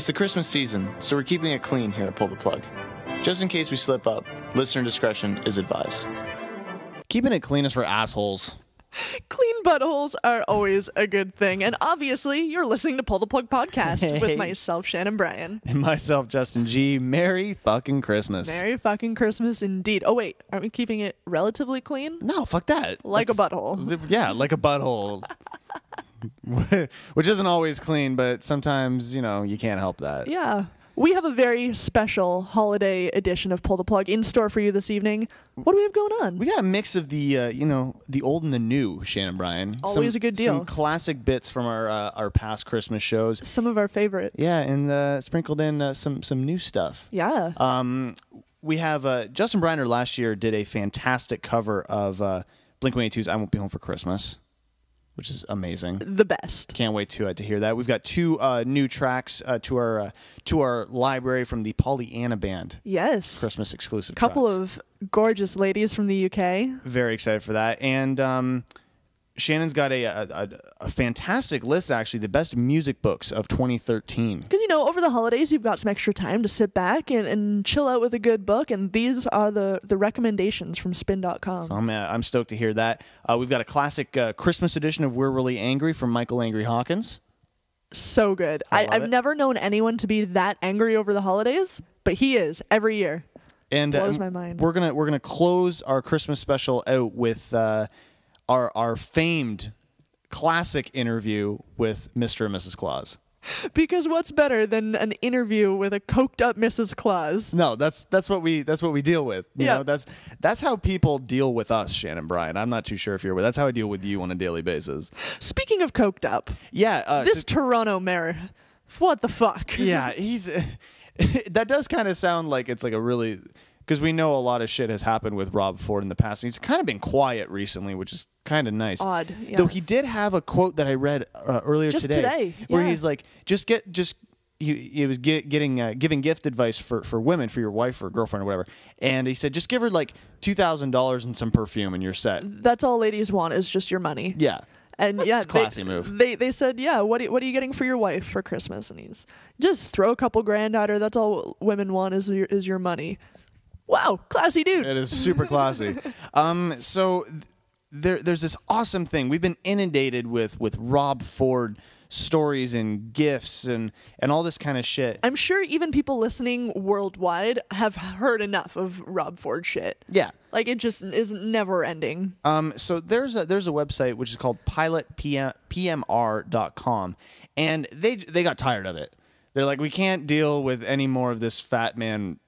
It's the Christmas season, so we're keeping it clean here at Pull the Plug. Just in case we slip up, listener discretion is advised. Keeping it clean is for assholes. Clean buttholes are always a good thing. And obviously, you're listening to Pull the Plug podcast Hey. with myself, Shannon Bryan. And myself, Justin G. Merry fucking Christmas. Merry fucking Christmas indeed. Oh, wait, aren't we keeping it relatively clean? No, fuck that. Like a That's- butthole. Yeah, like a butthole. Which isn't always clean, but sometimes, you know, you can't help that. Yeah. We have a very special holiday edition of Pull the Plug in store for you this evening. What do we have going on? We got a mix of the, uh, you know, the old and the new, Shannon Bryan. Always Some- a good deal. Some classic bits from our uh, our past Christmas shows. Some of our favorites. Yeah, and uh, sprinkled in uh, some some new stuff. Yeah. Um, we have uh, Justin Briner last year did a fantastic cover of uh, Blink 182's "I Won't Be Home for Christmas," which is amazing. the best. Can't wait to uh, to hear that. We've got two uh, new tracks uh, to our uh, to our library from the Pollyanna Band Yes. Christmas exclusive. couple tracks. of gorgeous ladies from the UK. very excited for that, and um, Shannon's got a, a, a, a fantastic list actually, the best music books of 2013. Because, you know, over the holidays, you've got some extra time to sit back and, and chill out with a good book. And these are the, the recommendations from spin.com. So I'm uh, I'm stoked to hear that. Uh, we've got a classic uh, Christmas edition of "We're Really Angry" from Michael Angry Hawkins. so good. I I, I've it. never known anyone to be that angry over the holidays, but he is every year. and Blows uh, my mind. We're gonna we're gonna close our Christmas special out with uh, our our famed classic interview with Mr. and Mrs. Claus. Because what's better than an interview with a coked up Mrs. Claus? No, that's that's what we that's what we deal with. You Yeah. know, that's that's how people deal with us, Shannon Bryan. I'm not too sure if you're with. That's how I deal with you on a daily basis. Speaking of coked up, Yeah, uh, this to- Toronto mayor, what the fuck? yeah, he's that does kind of sound like it's like a really because we know a lot of shit has happened with Rob Ford in the past. And he's kind of been quiet recently, which is kind of nice. Odd, Though he did have a quote that I read uh, earlier Just today, today, where yeah. he's like, "Just get just." He, he was get, getting uh, giving gift advice for, for women for your wife or girlfriend or whatever, and he said just give her like two thousand dollars and some perfume and you're set. That's all ladies want is just your money. Yeah, And That's yeah, a classy they, move. They they said, yeah, what are, what are you getting for your wife for Christmas? And he's just throw a couple grand at her. That's all women want is your is your money. Wow, classy dude. It is super classy. um, so th- there, there's this awesome thing. We've been inundated with with Rob Ford stories and gifts and and all this kind of shit. I'm sure even people listening worldwide have heard enough of Rob Ford shit. Yeah. Like it just is never ending. Um, so there's a there's a website which is called pilotpmr.com, and they they got tired of it. They're like, we can't deal with any more of this fat man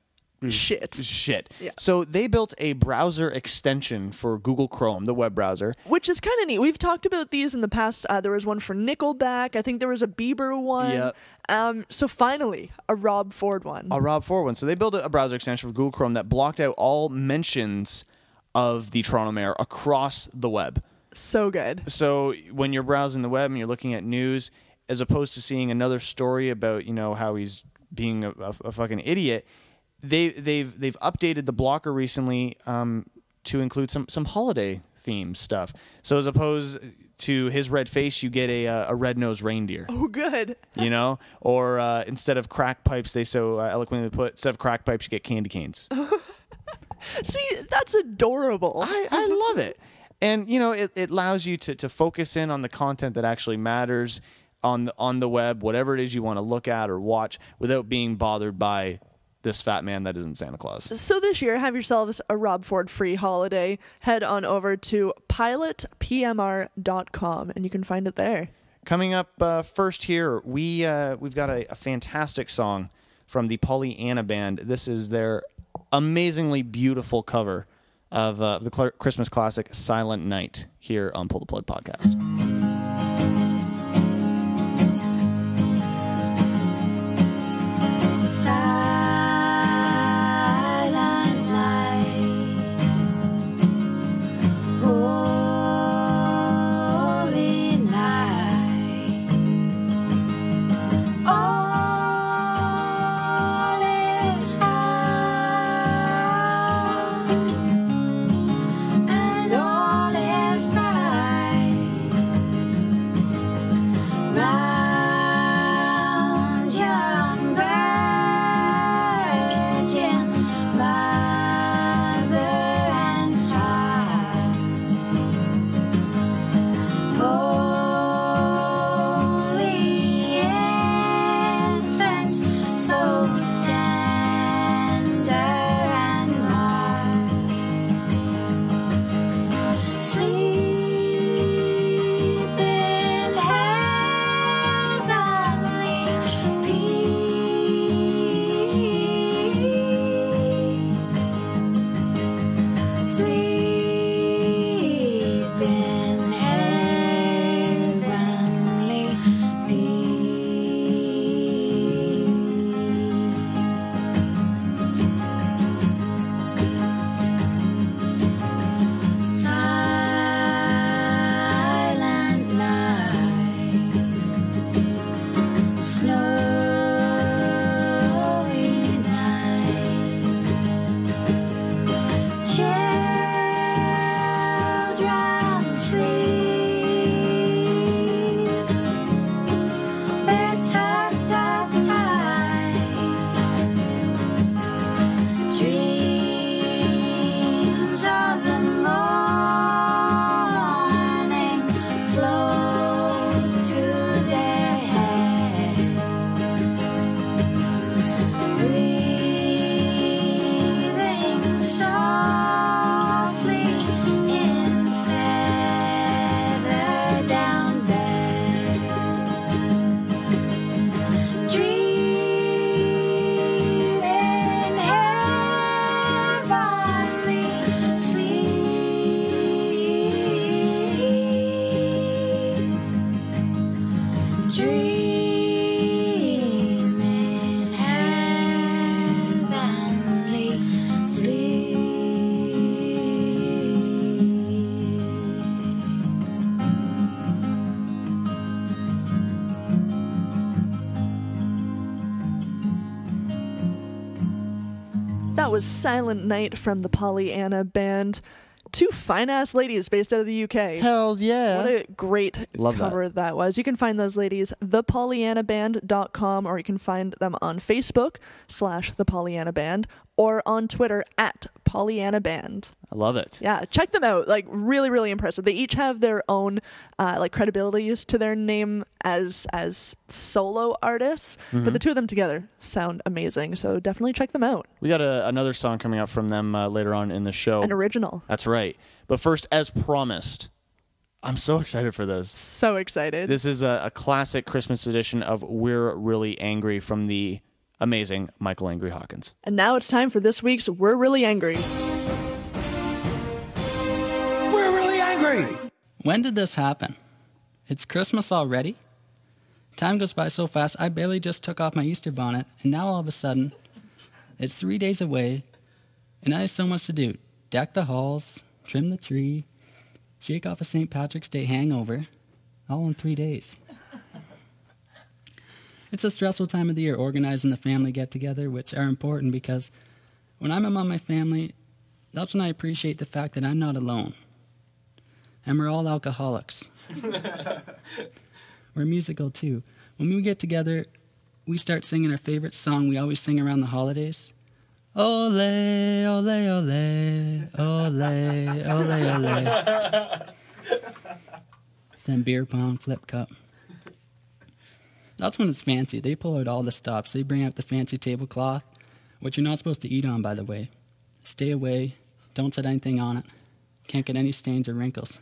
Shit. shit. Yeah. So they built a browser extension for Google Chrome, the web browser. Which is kind of neat. We've talked about these in the past. Uh, there was one for Nickelback. I think there was a Bieber one. Yep. Um, so finally, a Rob Ford one. a Rob Ford one. So they built a a browser extension for Google Chrome that blocked out all mentions of the Toronto mayor across the web. So good. So when you're browsing the web and you're looking at news, as opposed to seeing another story about you know how he's being a, a, a fucking idiot, they they've they've updated the blocker recently um, to include some some holiday theme stuff. So as opposed to his red face, you get a uh, a red nosed reindeer Oh, good. you know or uh, instead of crack pipes they so uh, eloquently put instead of crack pipes you get candy canes See, that's adorable. I, I love it and you know it, it allows you to, to focus in on the content that actually matters on the, on the web whatever it is you want to look at or watch without being bothered by this fat man that isn't santa claus So this year, have yourselves a Rob Ford free holiday. Head on over to pilotpmr.com and you can find it there. coming up uh, first here we uh, we've got a, a fantastic song from the pollyanna band this is their amazingly beautiful cover of uh, the cl- christmas classic silent night here on pull the plug podcast was Silent Night from the Pollyanna Band. Two fine ass ladies based out of the UK. Hells yeah. What a great Love that. cover that. was. You can find those ladies thepollyannaband.com or you can find them on Facebook slash the Pollyanna Band or on Twitter at Pollyanna Band. I love it. Yeah, check them out. Like really, really impressive. They each have their own uh, like credibilities to their name as as solo artists, Mm-hmm. but the two of them together sound amazing. So definitely check them out. We got a, another song coming up from them uh, later on in the show. An original. That's right. But first, as promised, I'm so excited for this. So excited. This is a, a classic Christmas edition of We're Really Angry from the amazing Michael Angry Hawkins. and now it's time for this week's We're Really Angry. We're really angry. When did this happen? It's Christmas already? Time goes by so fast, I barely just took off my Easter bonnet, and now all of a sudden, it's three days away, and I have so much to do deck the halls, trim the tree, shake off a St. Patrick's Day hangover, all in three days. It's a stressful time of the year organizing the family get together, which are important because when I'm among my family, that's when I appreciate the fact that I'm not alone and we're all alcoholics. we're musical too. When we get together, we start singing our favorite song we always sing around the holidays. Ole, ole, ole, ole, ole, ole. then beer pong, flip cup. That's when it's fancy. They pull out all the stops. They bring out the fancy tablecloth, which you're not supposed to eat on, by the way. Stay away. Don't set anything on it. Can't get any stains or wrinkles.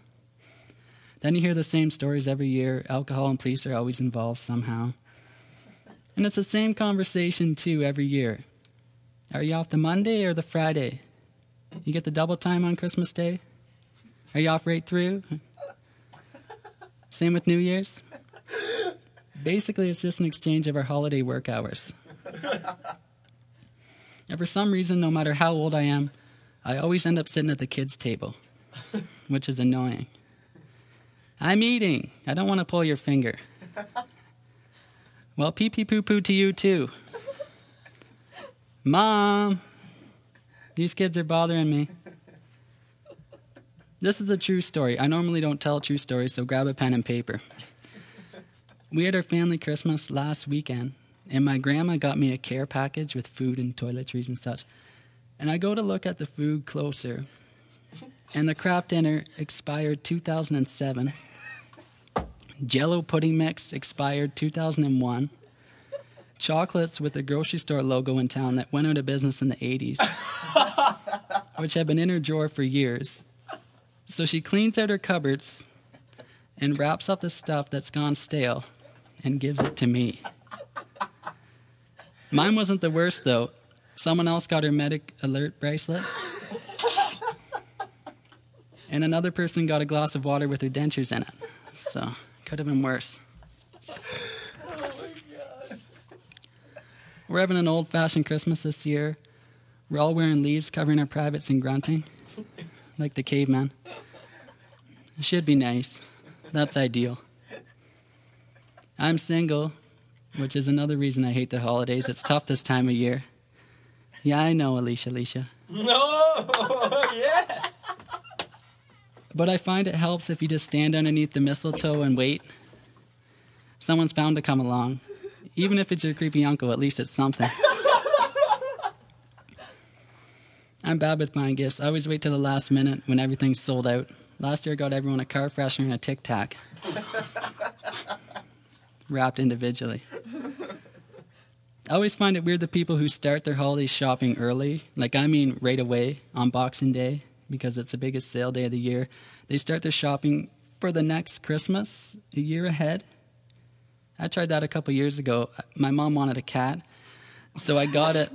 Then you hear the same stories every year. Alcohol and police are always involved somehow. And it's the same conversation, too, every year. Are you off the Monday or the Friday? You get the double time on Christmas Day? Are you off right through? Same with New Year's? Basically, it's just an exchange of our holiday work hours. And for some reason, no matter how old I am, I always end up sitting at the kids' table, which is annoying. I'm eating. I don't want to pull your finger. Well, pee pee poo poo to you too. Mom, these kids are bothering me. This is a true story. I normally don't tell true stories, so grab a pen and paper. We had our family Christmas last weekend, and my grandma got me a care package with food and toiletries and such. And I go to look at the food closer, and the Kraft Dinner expired 2007. Jello pudding mix expired 2001. Chocolates with the grocery store logo in town that went out of business in the 80s, which had been in her drawer for years. So she cleans out her cupboards and wraps up the stuff that's gone stale and gives it to me. Mine wasn't the worst though. Someone else got her medic alert bracelet. And another person got a glass of water with her dentures in it. So, could have been worse. We're having an old fashioned Christmas this year. We're all wearing leaves covering our privates and grunting, like the caveman. It should be nice. That's ideal. I'm single, which is another reason I hate the holidays. It's tough this time of year. Yeah, I know, Alicia, Alicia. No. yes. But I find it helps if you just stand underneath the mistletoe and wait. Someone's bound to come along. Even if it's your creepy uncle, at least it's something. I'm bad with buying gifts. I always wait till the last minute when everything's sold out. Last year I got everyone a car freshener and a tic tac. Wrapped individually. I always find it weird the people who start their holiday shopping early, like I mean right away on Boxing Day, because it's the biggest sale day of the year. They start their shopping for the next Christmas a year ahead. I tried that a couple years ago. My mom wanted a cat, so I got it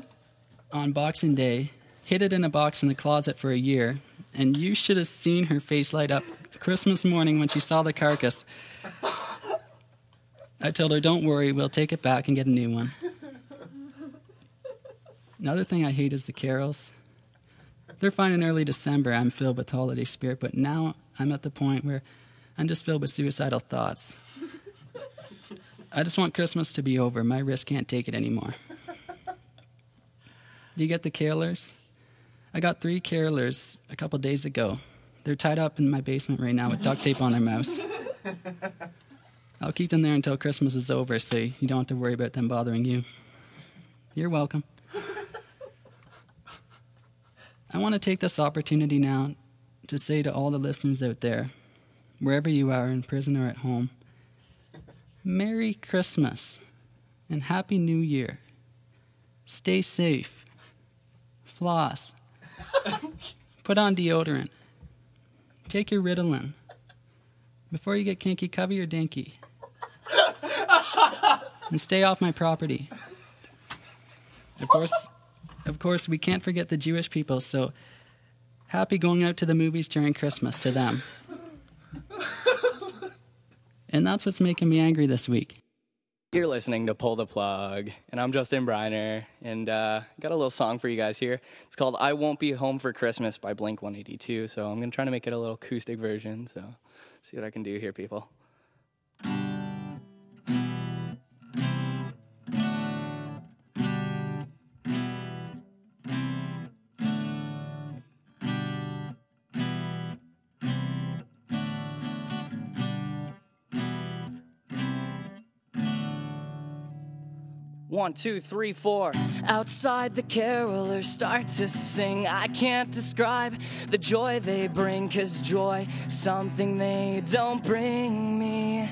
on Boxing Day, hid it in a box in the closet for a year, and you should have seen her face light up Christmas morning when she saw the carcass. I told her, Don't worry, we'll take it back and get a new one. Another thing I hate is the carols. They're fine in early December. I'm filled with holiday spirit, but now I'm at the point where I'm just filled with suicidal thoughts. I just want Christmas to be over. My wrist can't take it anymore. Do you get the carolers? I got three carolers a couple days ago. They're tied up in my basement right now with duct tape on their mouths. I'll keep them there until Christmas is over so you don't have to worry about them bothering you. You're welcome. I want to take this opportunity now to say to all the listeners out there, wherever you are, in prison or at home, Merry Christmas and Happy New Year. Stay safe. Floss. Put on deodorant. Take your Ritalin. Before you get kinky, cover your dinky. And stay off my property. Of course, of course, we can't forget the Jewish people, so happy going out to the movies during Christmas to them. And that's what's making me angry this week. You're listening to Pull the Plug, and I'm Justin Briner, and uh, got a little song for you guys here. It's called "I Won't Be Home for Christmas" by Blink 182. So I'm gonna try to make it a little acoustic version. So see what I can do here, people. One, two, three, four. Outside the carolers start to sing. I can't describe the joy they bring, cause joy, something they don't bring me.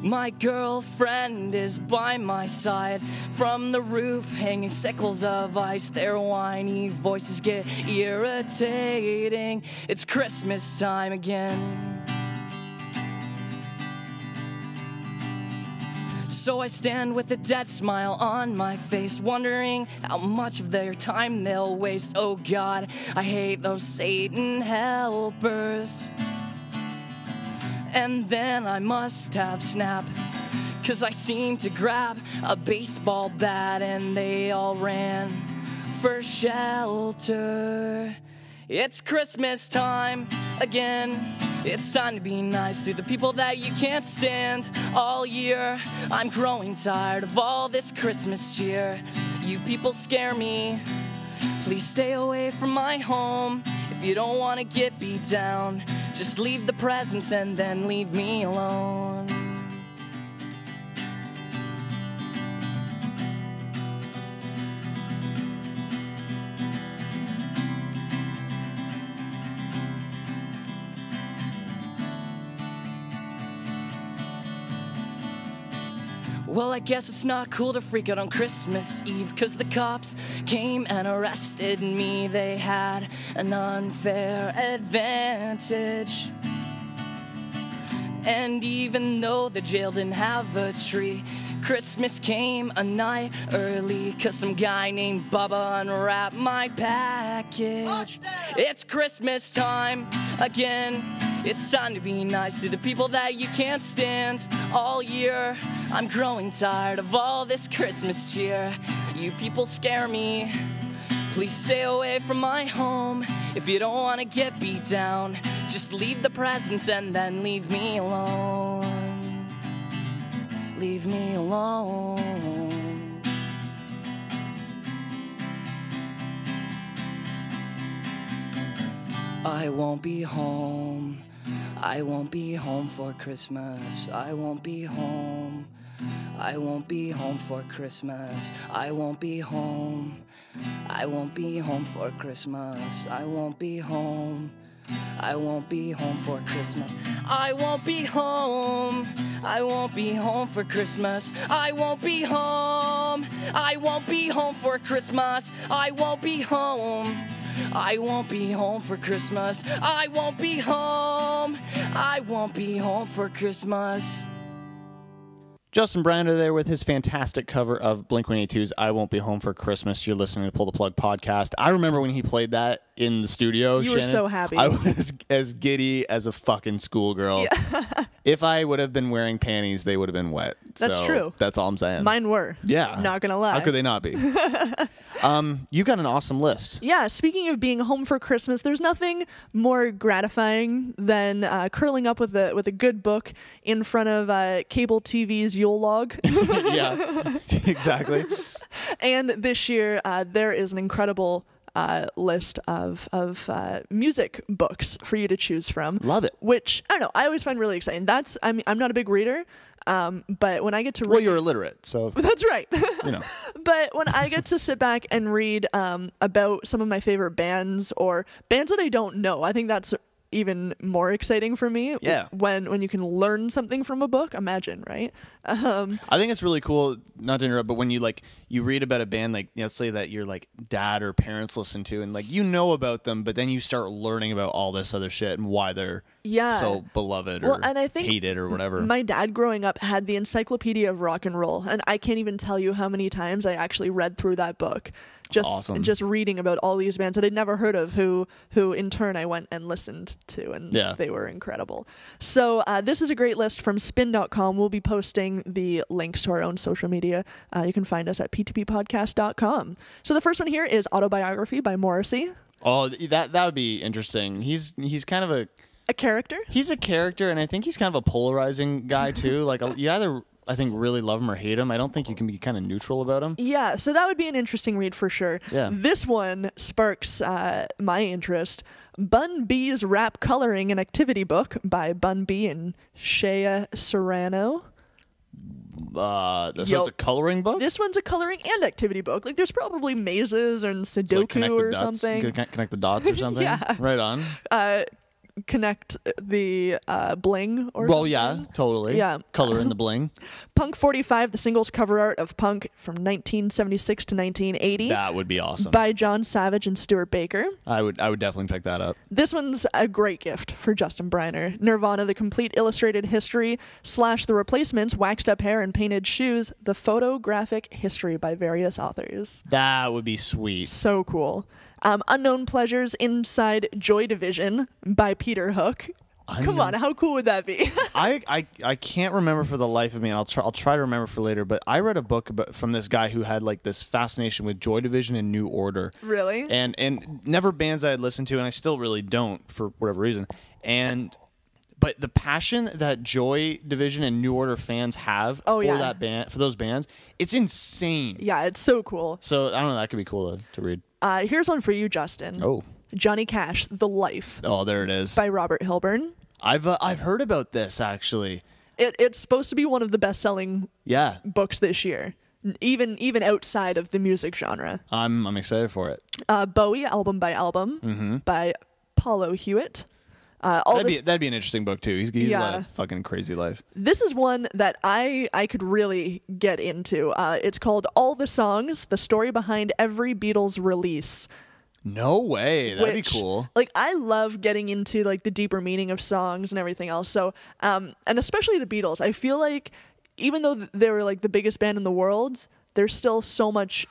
My girlfriend is by my side. From the roof, hanging sickles of ice. Their whiny voices get irritating. It's Christmas time again. So I stand with a dead smile on my face, wondering how much of their time they'll waste. Oh God, I hate those Satan helpers. And then I must have snap. Cause I seemed to grab a baseball bat and they all ran for shelter. It's Christmas time again. It's time to be nice to the people that you can't stand all year. I'm growing tired of all this Christmas cheer. You people scare me. Please stay away from my home. If you don't want to get beat down, just leave the presents and then leave me alone. Well, I guess it's not cool to freak out on Christmas Eve, cause the cops came and arrested me. They had an unfair advantage. And even though the jail didn't have a tree, Christmas came a night early, cause some guy named Bubba unwrapped my package. It's Christmas time again. It's time to be nice to the people that you can't stand all year. I'm growing tired of all this Christmas cheer. You people scare me. Please stay away from my home. If you don't want to get beat down, just leave the presents and then leave me alone. Leave me alone. I won't be home. I won't be home for Christmas. I won't be home. I won't be home for Christmas. I won't be home. I won't be home for Christmas. I won't be home. I won't be home for Christmas. I won't be home. I won't be home for Christmas. I won't be home. I won't be home for Christmas. I won't be home. I won't be home for Christmas. I won't be home. I won't be home for Christmas. Justin Briner there with his fantastic cover of Blink 182's I Won't Be Home for Christmas. You're listening to Pull the Plug podcast. I remember when he played that in the studio. You were so happy. I was as giddy as a fucking schoolgirl. if I would have been wearing panties, they would have been wet. That's So, true. That's all I'm saying. Mine were. yeah. Not gonna lie. How could they not be? um, you got an awesome list. Yeah, speaking of being home for Christmas, there's nothing more gratifying than uh, curling up with a with a good book in front of uh, cable TV's Yule log. yeah, exactly. and this year, uh, there is an incredible uh, list of of uh, music books for you to choose from. Love it. Which I don't know. I always find really exciting. That's I mean I'm not a big reader, um, but when I get to read, Well, you're illiterate, so that's right. you know. but when I get to sit back and read um, about some of my favorite bands or bands that I don't know, I think that's even more exciting for me. Yeah. When when you can learn something from a book, imagine, right? Um, I think it's really cool. Not to interrupt, but when you like you read about a band, like let's say that your like dad or parents listen to, and like you know about them, but then you start learning about all this other shit and why they're Yeah. so beloved or Well, and I think hated or whatever. My dad growing up had the Encyclopedia of Rock and Roll, and I can't even tell you how many times I actually read through that book. Just awesome. just reading about all these bands that I'd never heard of, who who in turn I went and listened to, and Yeah. they were incredible. So uh, this is a great list from Spin.com. We'll be posting the links to our own social media. Uh, you can find us at ptppodcast.com. So the first one here is autobiography by Morrissey, oh, th- that that would be interesting. He's he's kind of a a character. he's a character, and I think he's kind of a polarizing guy too. like you either I think really love him or hate him. I don't think you can be kind of neutral about him. Yeah, so that would be an interesting read for sure. Yeah. This one sparks uh, my interest. Bun B's Rap Coloring and Activity Book by Bun B and Shea Serrano. Uh, so Yo. it's a coloring book. This one's a coloring and activity book. Like, there's probably mazes and To, like, Sudoku or dots, something. Connect, connect the dots or something. Yeah. Right on. Uh, connect the uh, bling or Well, something. yeah, totally. Yeah. Color in the bling. Punk 45, the singles cover art of Punk from 1976 to 1980 That would be awesome. by John Savage and Stuart Baker. I would I would definitely pick that up. This one's a great gift for Justin Briner. Nirvana, the complete illustrated history, slash the replacements, waxed up hair and painted shoes, the photographic history by various authors. That would be sweet. So cool. Um, Unknown Pleasures Inside Joy Division by Peter Hook. Come on, how cool would that be? I, I I can't remember for the life of me, and I'll try I'll try to remember for later. But I read a book about, from this guy who had like this fascination with Joy Division and New Order. Really? And and never bands I had listened to, and I still really don't for whatever reason. And but the passion that Joy Division and New Order fans have Oh, for yeah. that band for those bands, it's insane. yeah, it's so cool. So I don't know. That could be cool to, to read. Uh, here's one for you, Justin. Oh. Johnny Cash, The Life Oh, there it is. by Robert Hilburn. I've uh, I've heard about this actually. It, it's supposed to be one of the best selling Yeah, books this year, n- even even outside of the music genre. I'm I'm excited for it. Uh, Bowie, album by album, by Paolo Hewitt. Uh, all. That'd this, be that'd be an interesting book too. He's he's Yeah. led a fucking crazy life. this is one that I I could really get into. Uh, it's called All the Songs: The Story Behind Every Beatles Release. No way. That'd which, be cool. Like I love getting into like the deeper meaning of songs and everything else. So, um, and especially the Beatles, I feel like even though they were like the biggest band in the world, there's still so much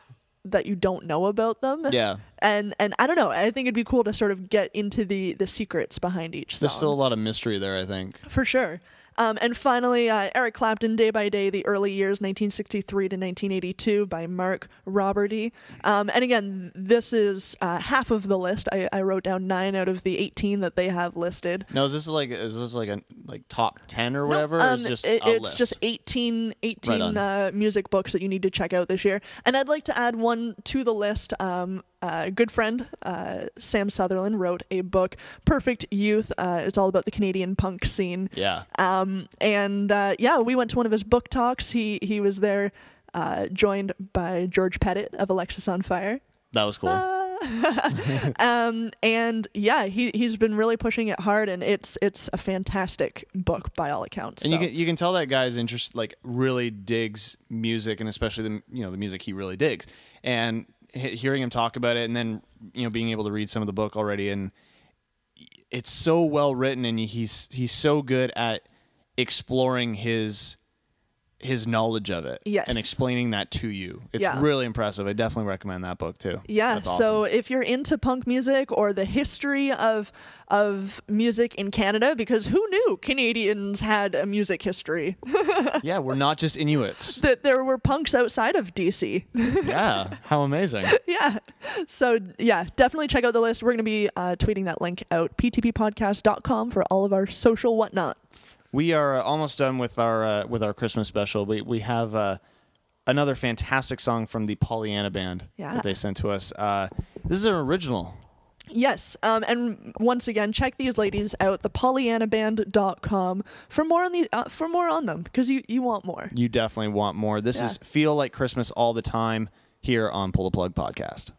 that you don't know about them. Yeah. And and I don't know. I think it'd be cool to sort of get into the the secrets behind each song. There's still a lot of mystery there. I think. For sure. Um, and finally, uh, Eric Clapton, Day by Day, The Early Years, 1963 to 1982 by Marc Roberty. Um, and again, this is uh, half of the list. I, I wrote down nine out of the 18 that they have listed. No, is this like is this like a like top ten or whatever? or Um, is just it- it's list? just 18, 18 Right uh, music books that you need to check out this year. And I'd like to add one to the list. Um, uh, a good friend, uh, Sam Sutherland, wrote a book, Perfect Youth. Uh, it's all about the Canadian punk scene. yeah. Um, and uh, yeah, we went to one of his book talks. He he was there, uh, joined by George Pettit of Alexisonfire. That was cool. Um, and yeah, he he's been really pushing it hard, and it's it's a fantastic book by all accounts. and you can you can tell that guy's interest like really digs music and especially the you know the music he really digs and hearing him talk about it and then you know being able to read some of the book already. And it's so well written and he's he's so good at exploring his his knowledge of it Yes. and explaining that to you it's Yeah. really impressive i definitely recommend that book too Yeah, That's awesome. so if you're into punk music or the history of of music in Canada, because who knew Canadians had a music history? yeah we're not just inuits that there were punks outside of DC. yeah how amazing yeah. So yeah, definitely check out the list. We're gonna be uh, tweeting that link out, ptppodcast.com for all of our social whatnots. We are uh, almost done with our uh, with our Christmas special. We we have uh, another fantastic song from the Pollyanna Band Yeah. that they sent to us. Uh, this is an original. Yes, um, and once again, check these ladies out, thepollyannaband.com for more on the uh, for more on them because you you want more. You definitely want more. This Yeah. is Feel Like Christmas All the Time here on Pull the Plug Podcast.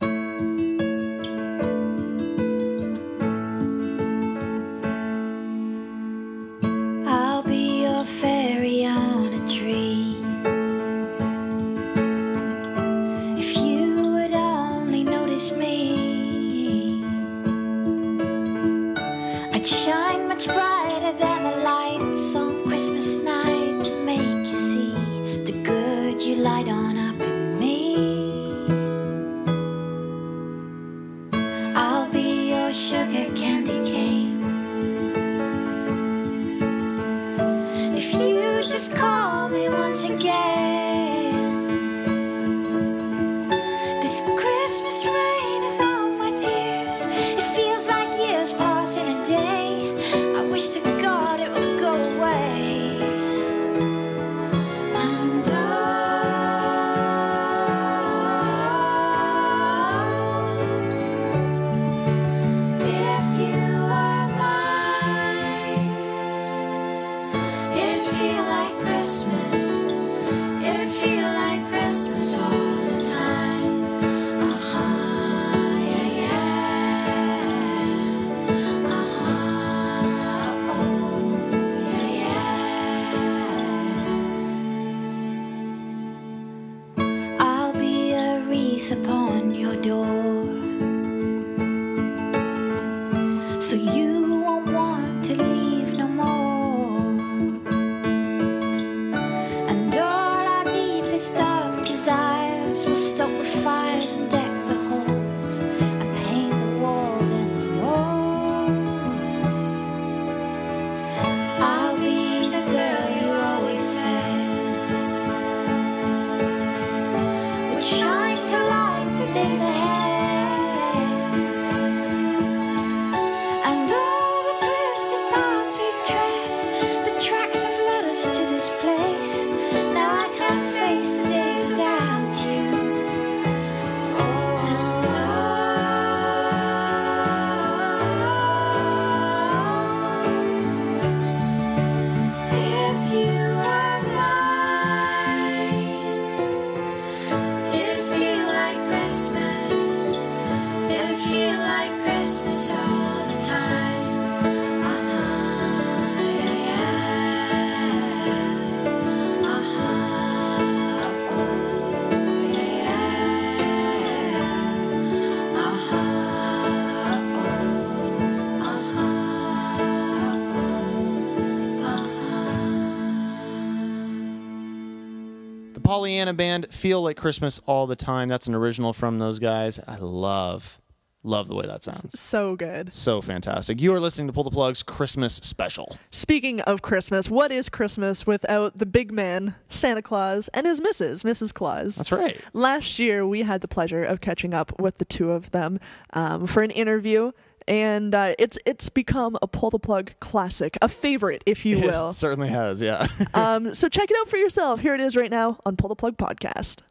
Pollyanna Band, Feel Like Christmas All the Time. That's an original from those guys. I love, love the way that sounds. So good. So fantastic. You are listening to Pull the Plug's Christmas special. Speaking of Christmas, what is Christmas without the big man, Santa Claus, and his missus, Mrs. Claus? That's right. Last year, we had the pleasure of catching up with the two of them um, for an interview, and uh, it's it's become a pull the plug classic, a favorite, if you will. It certainly has, yeah. um, so check it out for yourself. Here it is right now on Pull the Plug podcast.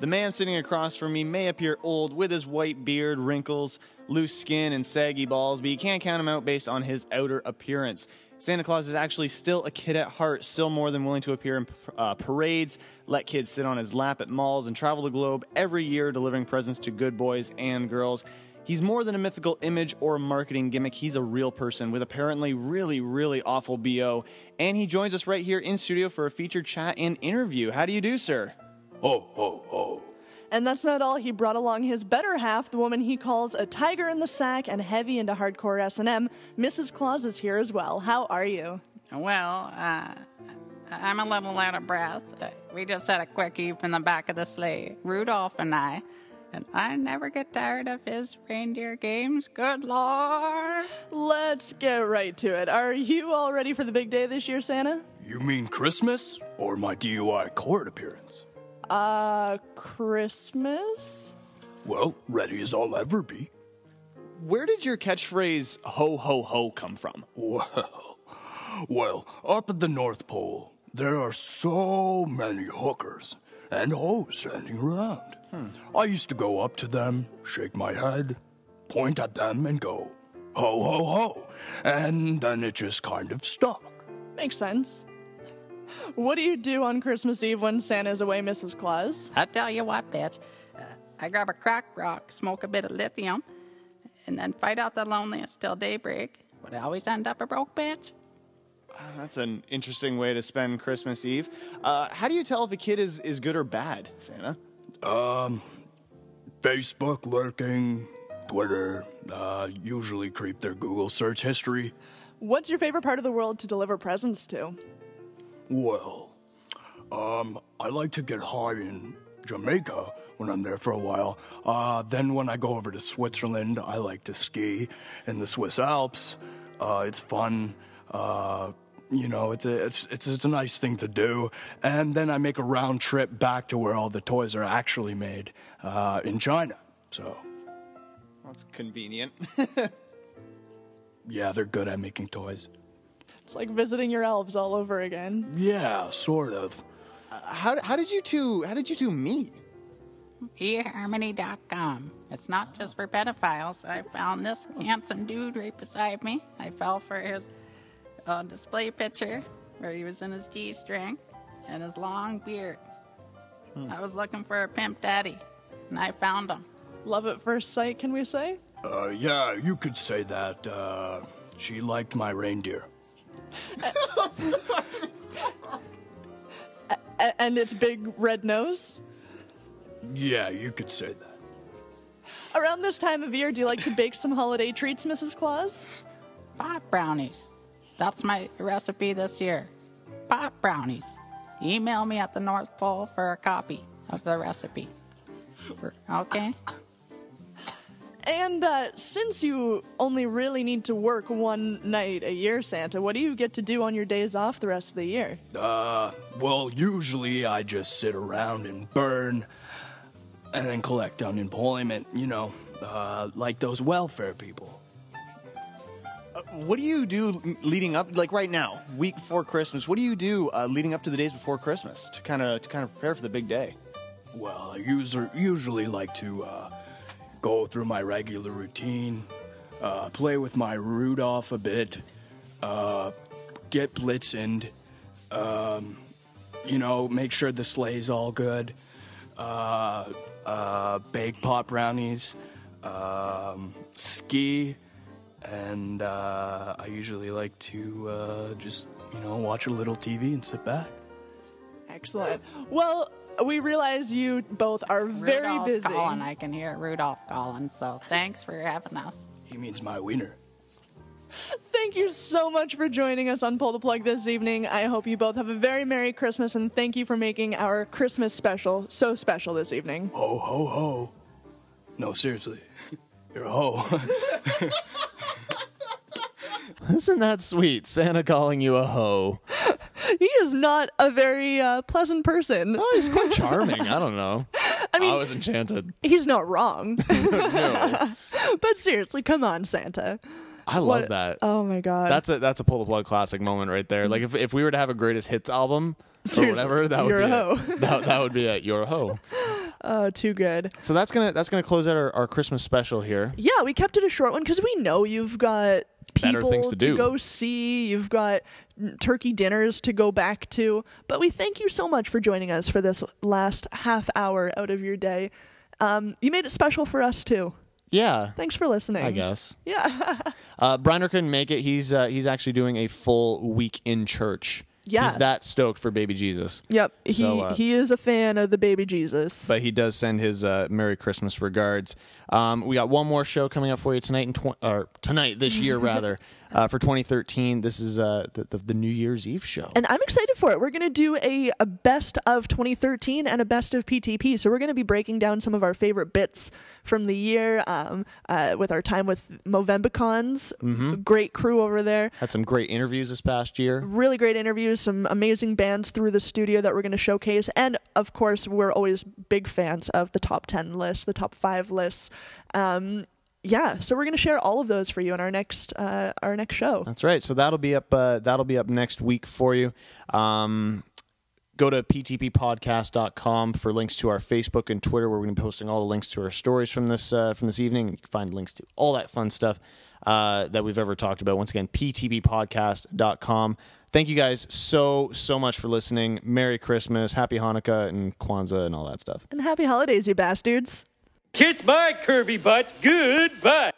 The man sitting across from me may appear old with his white beard, wrinkles, loose skin, and saggy balls, but you can't count him out based on his outer appearance. Santa Claus is actually still a kid at heart, still more than willing to appear in uh, parades, let kids sit on his lap at malls, and travel the globe every year delivering presents to good boys and girls. He's more than a mythical image or a marketing gimmick. He's a real person with apparently really, really awful BO. And he joins us right here in studio for a featured chat and interview. How do you do, sir? Ho, ho, ho. And that's not all. He brought along his better half, the woman he calls a tiger in the sack and heavy into hardcore S&M. Mrs. Claus is here as well. How are you? Well, uh, I'm a little out of breath. Uh, we just had a quickie from the back of the sleigh, Rudolph and I. And I never get tired of his reindeer games. Good lord. Let's get right to it. Are you all ready for the big day this year, Santa? You mean Christmas or my DUI court appearance? Uh, Christmas? Well, ready as I'll ever be. Where did your catchphrase ho ho ho come from? Well, well, up at the North Pole, there are so many hookers. and hoes standing around. I used to go up to them, shake my head, point at them, and go, ho, ho, ho. And then it just kind of stuck. Makes sense. What do you do on Christmas Eve when Santa's away, Mrs. Claus? I tell you what, bitch. Uh, I grab a crack rock, smoke a bit of lithium, and then fight out the loneliness till daybreak. But I always end up a broke bitch. That's an interesting way to spend Christmas Eve. Uh, how do you tell if a kid is, is good or bad, Santa? Facebook lurking, Twitter, uh, usually creep their Google search history. What's your favorite part of the world to deliver presents to? Well, um, I like to get high in Jamaica when I'm there for a while. Uh, then when I go over to Switzerland, I like to ski in the Swiss Alps. Uh, it's fun. Uh, you know, it's a it's, it's it's a nice thing to do. And then I make a round trip back to where all the toys are actually made uh, in China. So That's convenient. yeah, they're good at making toys. It's like visiting your elves all over again. Yeah, sort of. how, how did you two how did you two meet? eHarmony.com. It's not just for pedophiles. I found this handsome dude right beside me. I fell for his uh, display picture where he was in his G string and his long beard. I was looking for a pimp daddy, and I found him. Love at first sight, can we say? Uh, yeah, you could say that. Uh, she liked my reindeer. A- and its big red nose? Yeah, you could say that. Around this time of year, do you like to bake some holiday treats, Mrs. Claus? Pop brownies. That's my recipe this year. Pop brownies. Email me at the North Pole for a copy of the recipe. For, okay? And uh, since you only really need to work one night a year, Santa, what do you get to do on your days off the rest of the year? Uh, well, usually I just sit around and burn and then collect unemployment, you know, uh, like those welfare people. What do you do leading up like right now, week before Christmas? What do you do uh, leading up to the days before Christmas to kind of to kind of prepare for the big day? Well, I user, usually like to uh, go through my regular routine, uh, play with my Rudolph a bit, uh, get blitzened, um, you know, make sure the sleigh's all good, uh, uh, bake pot brownies, um, ski, and uh, I usually like to uh, just, you know, watch a little TV and sit back. Excellent. Well, we realize you both are very Rudolph's busy. calling. I can hear Rudolph calling, so thanks for having us. He means my wiener. Thank you so much for joining us on Pull the Plug this evening. I hope you both have a very Merry Christmas and thank you for making our Christmas special so special this evening. Ho, ho, ho. No, seriously. You're a hoe. Isn't that sweet? Santa calling you a hoe. He is not a very uh, pleasant person. Oh, he's quite charming. I don't know. I mean, I was enchanted. he's not wrong. No, but seriously, come on, Santa. I love What- that. Oh my god. That's a that's a pull the plug classic moment right there. Like if, if we were to have a greatest hits album or whatever, that would be a hoe. It. That, that would be it. You're a hoe. oh, too good. So that's gonna that's gonna close out our, our Christmas special here. Yeah, we kept it a short one because we know you've got Better things to do. go see. You've got turkey dinners to go back to. But we thank you so much for joining us for this last half hour out of your day. Um, you made it special for us too. Yeah, Thanks for listening. I guess. Yeah. Uh, Briner couldn't make it. He's uh, he's actually doing a full week in church. Yeah. he's that stoked for baby Jesus. yep. He So, uh, he is a fan of the baby Jesus. But he does send his uh, Merry Christmas regards. Um, we got one more show coming up for you tonight, in tw- or tonight this year rather, uh, for 2013. This is uh, the, the the New Year's Eve show. And I'm excited for it. We're going to do a, a best of 2013 and a best of PTP. So we're going to be breaking down some of our favorite bits from the year um, uh, with our time with Movembicons. Mm-hmm. Great crew over there. Had some great interviews this past year. Really great interviews, some amazing bands through the studio that we're going to showcase. And of course, we're always big fans of the top 10 lists, the top five lists. Um, yeah, so we're going to share all of those for you in our next uh, our next show. That's right. So that'll be up. Uh, that'll be up next week for you. Um, Go to ptppodcast.com for links to our Facebook and Twitter, where we're going to be posting all the links to our stories from this uh, from this evening. You can find links to all that fun stuff uh, that we've ever talked about. Once again, ptppodcast.com. Thank you guys so so much for listening. Merry Christmas, Happy Hanukkah, and Kwanzaa, and all that stuff. And happy holidays, you bastards. Kiss my curvy butt. Goodbye.